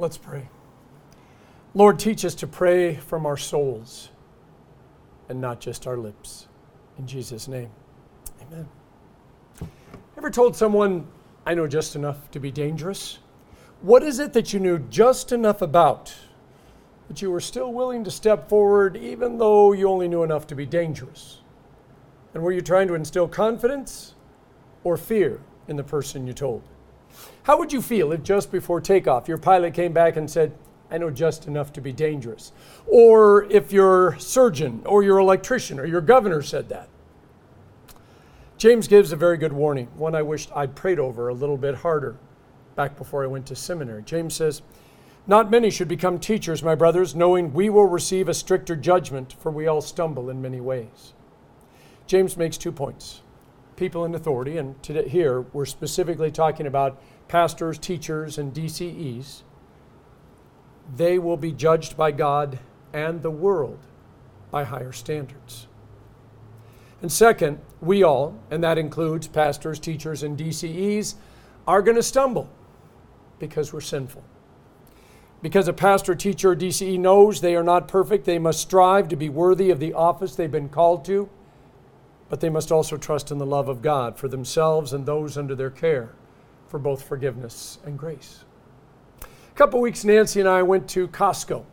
Let's pray. Lord, teach us to pray from our souls and not just our lips. In Jesus' name, amen. Ever told someone, I know just enough to be dangerous? What is it that you knew just enough about that you were still willing to step forward even though you only knew enough to be dangerous? And were you trying to instill confidence or fear in the person you told? How would you feel if just before takeoff your pilot came back and said, I know just enough to be dangerous? Or if your surgeon or your electrician or your governor said that? James gives a very good warning, one I wished I'd prayed over a little bit harder back before I went to seminary. James says, Not many should become teachers, my brothers, knowing we will receive a stricter judgment, for we all stumble in many ways. James makes two points people in authority, and today, here we're specifically talking about pastors, teachers, and DCEs, they will be judged by God and the world by higher standards. And second, we all, and that includes pastors, teachers, and DCEs, are going to stumble because we're sinful. Because a pastor, teacher, or DCE knows they are not perfect, they must strive to be worthy of the office they've been called to, but they must also trust in the love of God for themselves and those under their care for both forgiveness and grace. A couple weeks, Nancy and I went to Costco.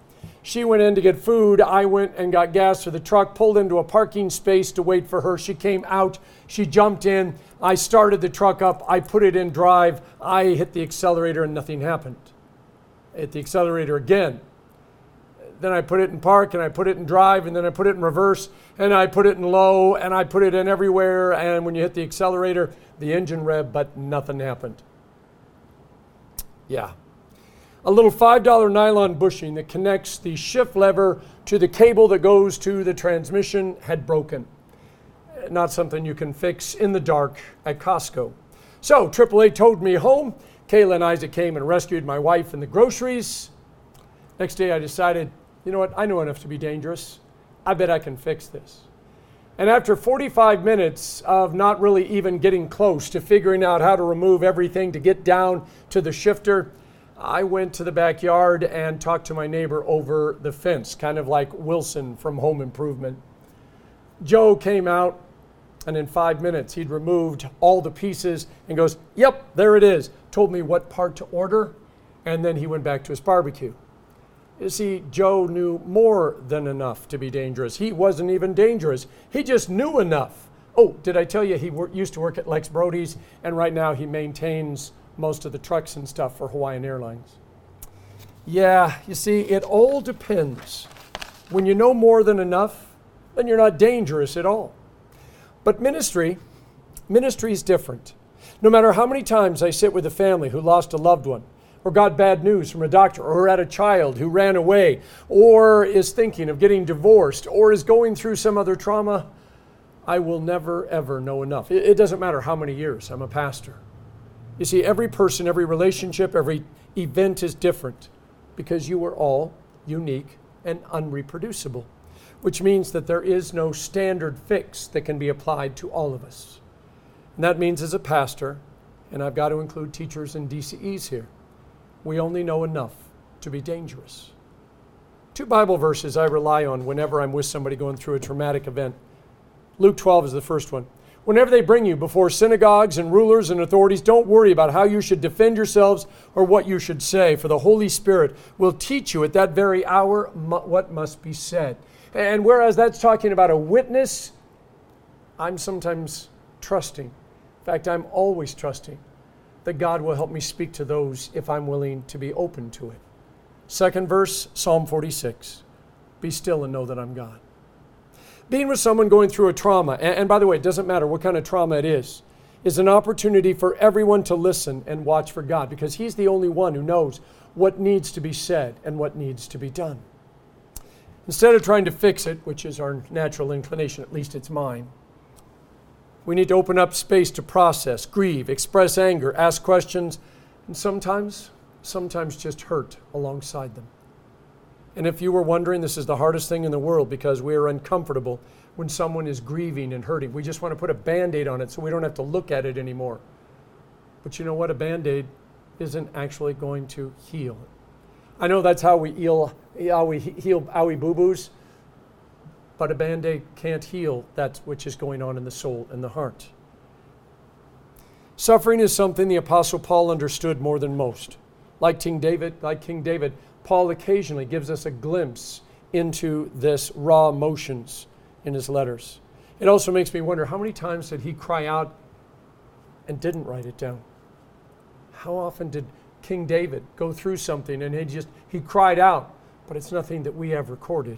She went in to get food. I went and got gas for the truck, pulled into a parking space to wait for her. She came out. She jumped in. I started the truck up. I put it in drive. I hit the accelerator and nothing happened. Hit the accelerator again. Then I put it in park and I put it in drive and then I put it in reverse and I put it in low and I put it in everywhere. And when you hit the accelerator, the engine rev, but nothing happened. Yeah. A little $5 nylon bushing that connects the shift lever to the cable that goes to the transmission had broken. Not something you can fix in the dark at Costco. So AAA towed me home. Kayla and Isaac came and rescued my wife and the groceries. Next day I decided, you know what, I know enough to be dangerous. I bet I can fix this. And after 45 minutes of not really even getting close to figuring out how to remove everything to get down to the shifter, I went to the backyard and talked to my neighbor over the fence, kind of like Wilson from Home Improvement. Joe came out, and in five minutes, he'd removed all the pieces and goes, Yep, there it is. Told me what part to order, and then he went back to his barbecue. You see, Joe knew more than enough to be dangerous. He wasn't even dangerous, he just knew enough. Oh, did I tell you he wor- used to work at Lex Brodie's, and right now he maintains most of the trucks and stuff for Hawaiian Airlines? Yeah, you see, it all depends. When you know more than enough, then you're not dangerous at all. But ministry, ministry is different. No matter how many times I sit with a family who lost a loved one, or got bad news from a doctor, or had a child who ran away, or is thinking of getting divorced, or is going through some other trauma, I will never, ever know enough. It, doesn't matter how many years I'm a pastor. You see, every person, every relationship, every event is different because you are all unique and unreproducible, which means that there is no standard fix that can be applied to all of us. And that means, as a pastor, and I've got to include teachers and DCEs here, we only know enough to be dangerous. Two Bible verses I rely on whenever I'm with somebody going through a traumatic event. Luke 12 is the first one. Whenever they bring you before synagogues and rulers and authorities, don't worry about how you should defend yourselves or what you should say, for the Holy Spirit will teach you at that very hour what must be said. And whereas that's talking about a witness, I'm sometimes trusting. In fact, I'm always trusting that God will help me speak to those if I'm willing to be open to it. Second verse, Psalm 46 Be still and know that I'm God. Being with someone going through a trauma, and, by the way, it doesn't matter what kind of trauma it is, is an opportunity for everyone to listen and watch for God because He's the only one who knows what needs to be said and what needs to be done. Instead of trying to fix it, which is our natural inclination, at least it's mine, we need to open up space to process, grieve, express anger, ask questions, and sometimes, sometimes just hurt alongside them. And if you were wondering, this is the hardest thing in the world because we are uncomfortable when someone is grieving and hurting. We just want to put a band aid on it so we don't have to look at it anymore. But you know what? A band aid isn't actually going to heal. I know that's how we heal, how we heal owie boo boos, but a band aid can't heal that which is going on in the soul and the heart. Suffering is something the Apostle Paul understood more than most. Like King David, like King David, Paul occasionally gives us a glimpse into this raw emotions in his letters. It also makes me wonder how many times did he cry out and didn't write it down? How often did King David go through something and he just he cried out, but it's nothing that we have recorded.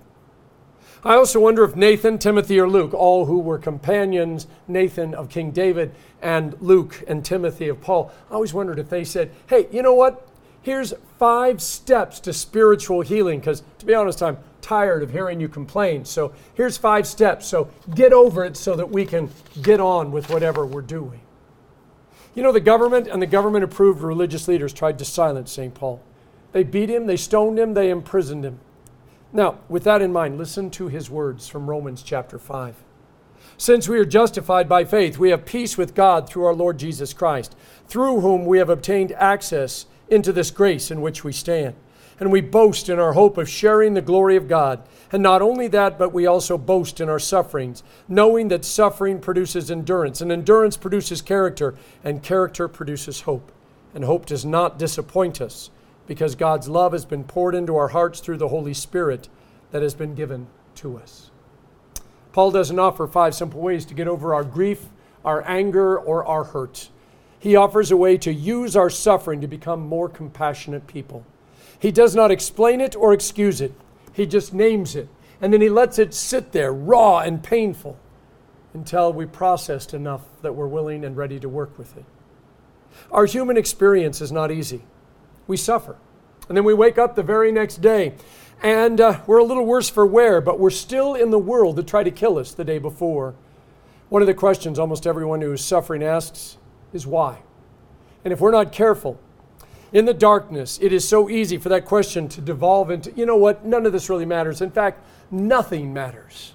I also wonder if Nathan, Timothy, or Luke, all who were companions, Nathan of King David and Luke and Timothy of Paul, I always wondered if they said, hey, you know what? Here's five steps to spiritual healing. Because to be honest, I'm tired of hearing you complain. So here's five steps. So get over it so that we can get on with whatever we're doing. You know, the government and the government approved religious leaders tried to silence St. Paul. They beat him, they stoned him, they imprisoned him. Now, with that in mind, listen to his words from Romans chapter 5. Since we are justified by faith, we have peace with God through our Lord Jesus Christ, through whom we have obtained access into this grace in which we stand. And we boast in our hope of sharing the glory of God. And not only that, but we also boast in our sufferings, knowing that suffering produces endurance, and endurance produces character, and character produces hope. And hope does not disappoint us because God's love has been poured into our hearts through the Holy Spirit that has been given to us. Paul doesn't offer five simple ways to get over our grief, our anger, or our hurt. He offers a way to use our suffering to become more compassionate people. He does not explain it or excuse it, he just names it. And then he lets it sit there, raw and painful, until we processed enough that we're willing and ready to work with it. Our human experience is not easy we suffer. And then we wake up the very next day and uh, we're a little worse for wear, but we're still in the world that tried to kill us the day before. One of the questions almost everyone who is suffering asks is why? And if we're not careful, in the darkness, it is so easy for that question to devolve into, you know what, none of this really matters. In fact, nothing matters.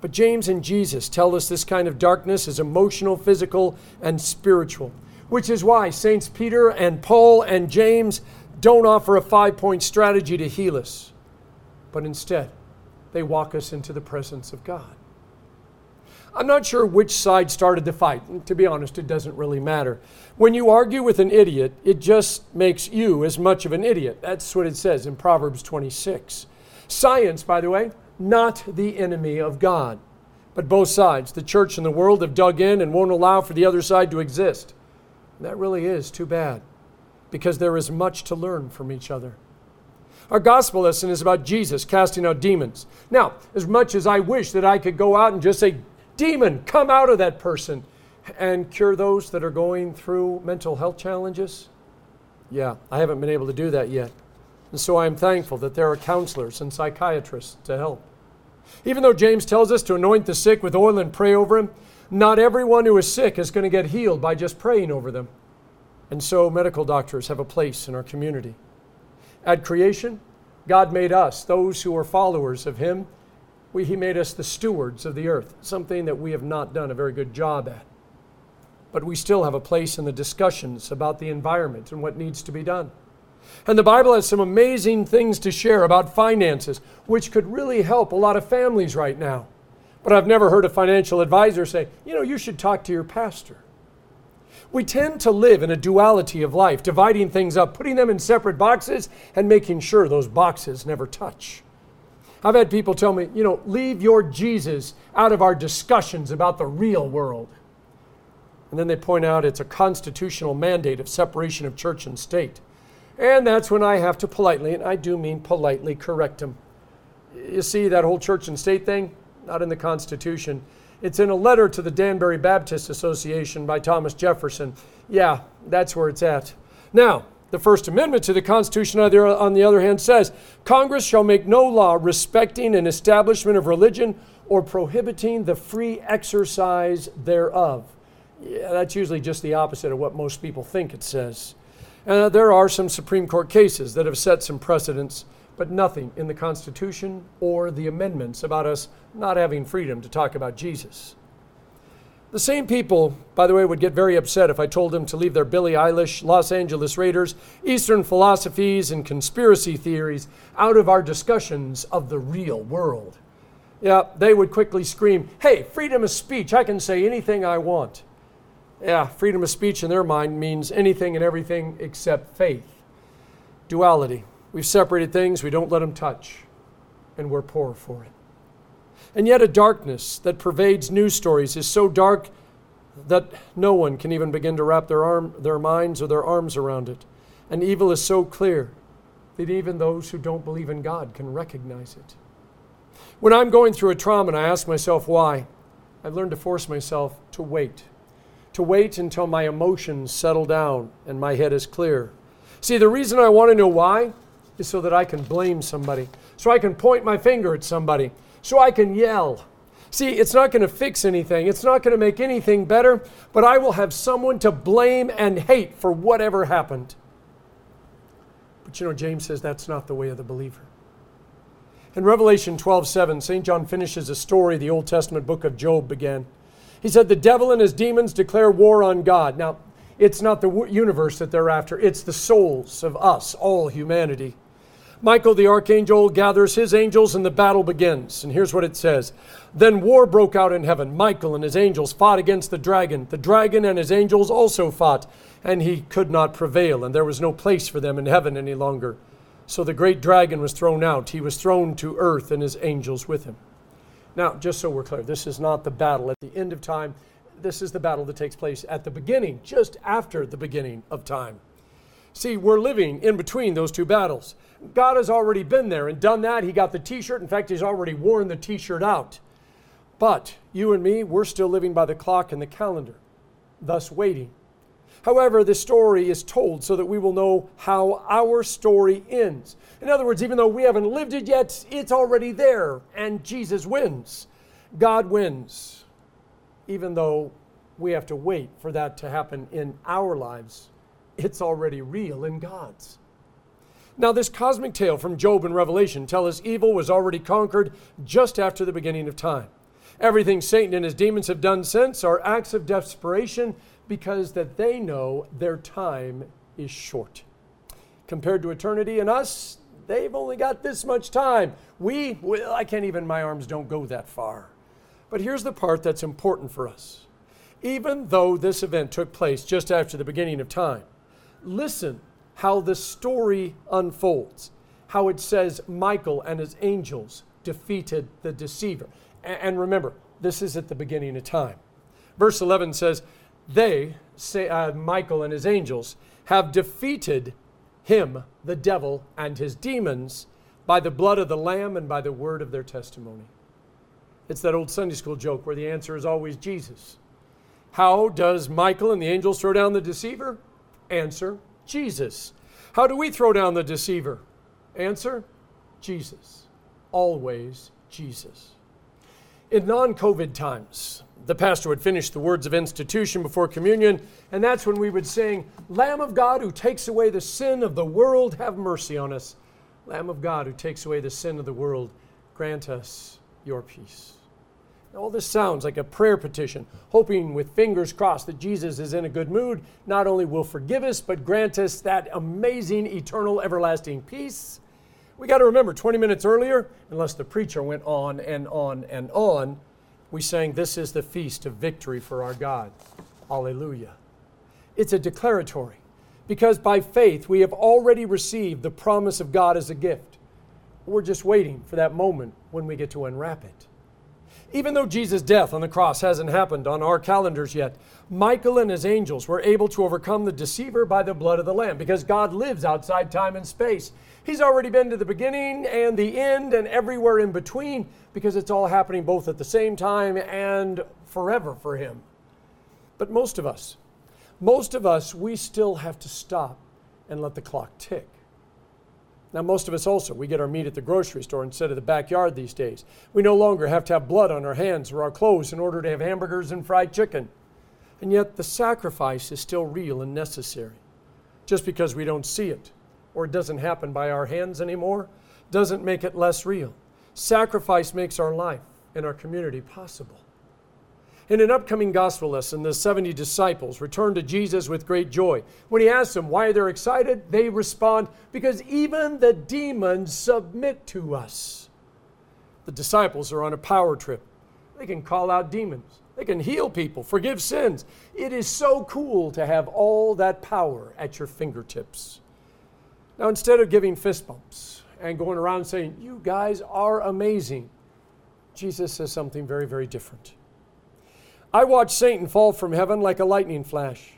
But James and Jesus tell us this kind of darkness is emotional, physical, and spiritual which is why Saints Peter and Paul and James don't offer a five point strategy to heal us, but instead, they walk us into the presence of God. I'm not sure which side started the fight. To be honest, it doesn't really matter. When you argue with an idiot, it just makes you as much of an idiot. That's what it says in Proverbs 26. Science, by the way, not the enemy of God. But both sides, the church and the world, have dug in and won't allow for the other side to exist. That really is too bad because there is much to learn from each other. Our gospel lesson is about Jesus casting out demons. Now, as much as I wish that I could go out and just say, Demon, come out of that person, and cure those that are going through mental health challenges, yeah, I haven't been able to do that yet. And so I am thankful that there are counselors and psychiatrists to help. Even though James tells us to anoint the sick with oil and pray over him, not everyone who is sick is going to get healed by just praying over them. And so medical doctors have a place in our community. At creation, God made us, those who are followers of Him, we, He made us the stewards of the earth, something that we have not done a very good job at. But we still have a place in the discussions about the environment and what needs to be done. And the Bible has some amazing things to share about finances, which could really help a lot of families right now. But I've never heard a financial advisor say, you know, you should talk to your pastor. We tend to live in a duality of life, dividing things up, putting them in separate boxes, and making sure those boxes never touch. I've had people tell me, you know, leave your Jesus out of our discussions about the real world. And then they point out it's a constitutional mandate of separation of church and state. And that's when I have to politely, and I do mean politely, correct them. You see, that whole church and state thing, not in the Constitution. It's in a letter to the Danbury Baptist Association by Thomas Jefferson. Yeah, that's where it's at. Now, the First Amendment to the Constitution, on the other hand, says Congress shall make no law respecting an establishment of religion or prohibiting the free exercise thereof. Yeah, that's usually just the opposite of what most people think it says. Uh, there are some Supreme Court cases that have set some precedents but nothing in the Constitution or the amendments about us not having freedom to talk about Jesus. The same people, by the way, would get very upset if I told them to leave their Billie Eilish, Los Angeles Raiders, Eastern philosophies, and conspiracy theories out of our discussions of the real world. Yeah, they would quickly scream, Hey, freedom of speech, I can say anything I want. Yeah, freedom of speech in their mind means anything and everything except faith. Duality. We've separated things, we don't let them touch, and we're poor for it. And yet, a darkness that pervades news stories is so dark that no one can even begin to wrap their, arm, their minds or their arms around it. And evil is so clear that even those who don't believe in God can recognize it. When I'm going through a trauma and I ask myself why, I've learned to force myself to wait, to wait until my emotions settle down and my head is clear. See, the reason I want to know why is so that I can blame somebody, so I can point my finger at somebody, so I can yell. See, it's not going to fix anything. It's not going to make anything better, but I will have someone to blame and hate for whatever happened. But you know, James says that's not the way of the believer. In Revelation 12 7, St. John finishes a story the Old Testament book of Job began. He said, The devil and his demons declare war on God. Now, it's not the universe that they're after, it's the souls of us, all humanity. Michael the archangel gathers his angels and the battle begins. And here's what it says Then war broke out in heaven. Michael and his angels fought against the dragon. The dragon and his angels also fought, and he could not prevail, and there was no place for them in heaven any longer. So the great dragon was thrown out. He was thrown to earth, and his angels with him. Now, just so we're clear, this is not the battle at the end of time. This is the battle that takes place at the beginning, just after the beginning of time. See, we're living in between those two battles. God has already been there and done that. He got the t shirt. In fact, He's already worn the t shirt out. But you and me, we're still living by the clock and the calendar, thus waiting. However, the story is told so that we will know how our story ends. In other words, even though we haven't lived it yet, it's already there, and Jesus wins. God wins, even though we have to wait for that to happen in our lives. It's already real in God's. Now, this cosmic tale from Job and Revelation tell us evil was already conquered just after the beginning of time. Everything Satan and his demons have done since are acts of desperation because that they know their time is short. Compared to eternity and us, they've only got this much time. We, well, I can't even, my arms don't go that far. But here's the part that's important for us. Even though this event took place just after the beginning of time, listen how the story unfolds, how it says Michael and his angels defeated the deceiver. And remember, this is at the beginning of time. Verse 11 says, They, say, uh, Michael and his angels, have defeated him, the devil, and his demons by the blood of the Lamb and by the word of their testimony. It's that old Sunday school joke where the answer is always Jesus. How does Michael and the angels throw down the deceiver? Answer Jesus. How do we throw down the deceiver? Answer Jesus. Always Jesus. In non COVID times, the pastor would finish the words of institution before communion, and that's when we would sing, Lamb of God who takes away the sin of the world, have mercy on us. Lamb of God who takes away the sin of the world, grant us your peace. All this sounds like a prayer petition, hoping with fingers crossed that Jesus is in a good mood, not only will forgive us, but grant us that amazing, eternal, everlasting peace. We got to remember 20 minutes earlier, unless the preacher went on and on and on, we sang, This is the feast of victory for our God. Alleluia. It's a declaratory because by faith we have already received the promise of God as a gift. We're just waiting for that moment when we get to unwrap it. Even though Jesus' death on the cross hasn't happened on our calendars yet, Michael and his angels were able to overcome the deceiver by the blood of the Lamb because God lives outside time and space. He's already been to the beginning and the end and everywhere in between because it's all happening both at the same time and forever for Him. But most of us, most of us, we still have to stop and let the clock tick. Now, most of us also, we get our meat at the grocery store instead of the backyard these days. We no longer have to have blood on our hands or our clothes in order to have hamburgers and fried chicken. And yet, the sacrifice is still real and necessary. Just because we don't see it or it doesn't happen by our hands anymore doesn't make it less real. Sacrifice makes our life and our community possible. In an upcoming gospel lesson, the 70 disciples return to Jesus with great joy. When he asks them why they're excited, they respond, Because even the demons submit to us. The disciples are on a power trip. They can call out demons, they can heal people, forgive sins. It is so cool to have all that power at your fingertips. Now, instead of giving fist bumps and going around saying, You guys are amazing, Jesus says something very, very different. I watched Satan fall from heaven like a lightning flash.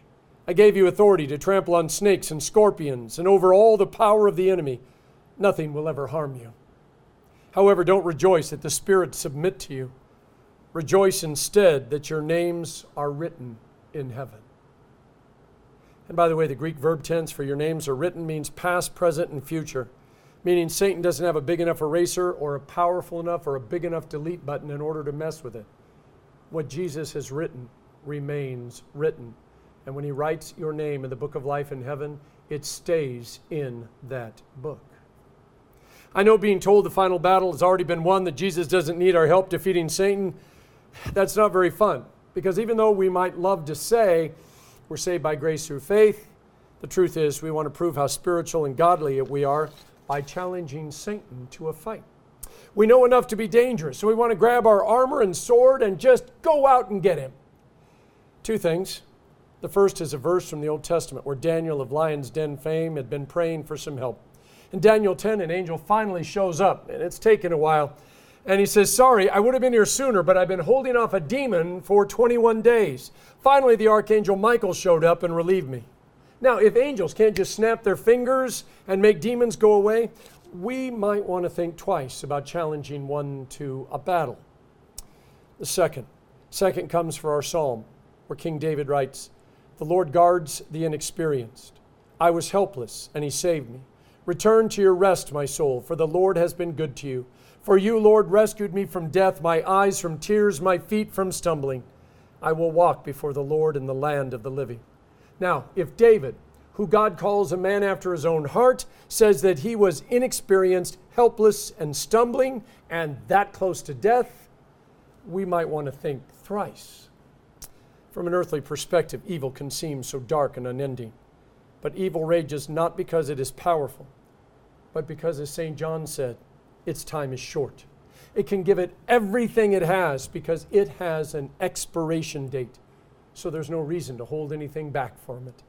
I gave you authority to trample on snakes and scorpions and over all the power of the enemy. Nothing will ever harm you. However, don't rejoice that the spirits submit to you. Rejoice instead that your names are written in heaven. And by the way, the Greek verb tense for your names are written means past, present, and future, meaning Satan doesn't have a big enough eraser or a powerful enough or a big enough delete button in order to mess with it. What Jesus has written remains written. And when he writes your name in the book of life in heaven, it stays in that book. I know being told the final battle has already been won, that Jesus doesn't need our help defeating Satan. That's not very fun because even though we might love to say we're saved by grace through faith, the truth is we want to prove how spiritual and godly we are by challenging Satan to a fight. We know enough to be dangerous, so we want to grab our armor and sword and just go out and get him. Two things. The first is a verse from the Old Testament where Daniel of Lion's Den fame had been praying for some help. In Daniel 10, an angel finally shows up, and it's taken a while. And he says, Sorry, I would have been here sooner, but I've been holding off a demon for 21 days. Finally, the archangel Michael showed up and relieved me. Now, if angels can't just snap their fingers and make demons go away, we might want to think twice about challenging one to a battle. The second, second comes for our psalm, where King David writes, The Lord guards the inexperienced. I was helpless, and he saved me. Return to your rest, my soul, for the Lord has been good to you. For you, Lord, rescued me from death, my eyes from tears, my feet from stumbling. I will walk before the Lord in the land of the living. Now, if David, who God calls a man after his own heart, says that he was inexperienced, helpless, and stumbling, and that close to death, we might want to think thrice. From an earthly perspective, evil can seem so dark and unending. But evil rages not because it is powerful, but because, as St. John said, its time is short. It can give it everything it has because it has an expiration date. So there's no reason to hold anything back from it.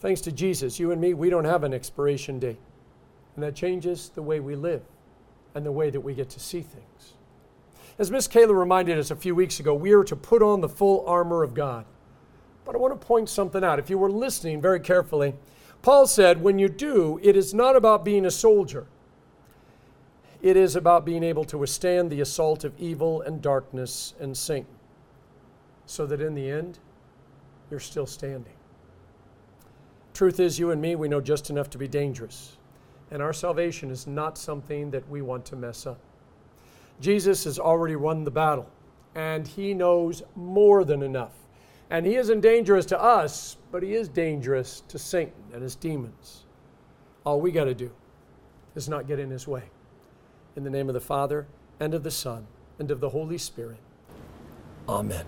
Thanks to Jesus, you and me, we don't have an expiration date. And that changes the way we live and the way that we get to see things. As Miss Kayla reminded us a few weeks ago, we are to put on the full armor of God. But I want to point something out. If you were listening very carefully, Paul said, when you do, it is not about being a soldier. It is about being able to withstand the assault of evil and darkness and Satan, so that in the end, you're still standing. Truth is, you and me, we know just enough to be dangerous. And our salvation is not something that we want to mess up. Jesus has already won the battle, and he knows more than enough. And he isn't dangerous to us, but he is dangerous to Satan and his demons. All we got to do is not get in his way. In the name of the Father, and of the Son, and of the Holy Spirit. Amen.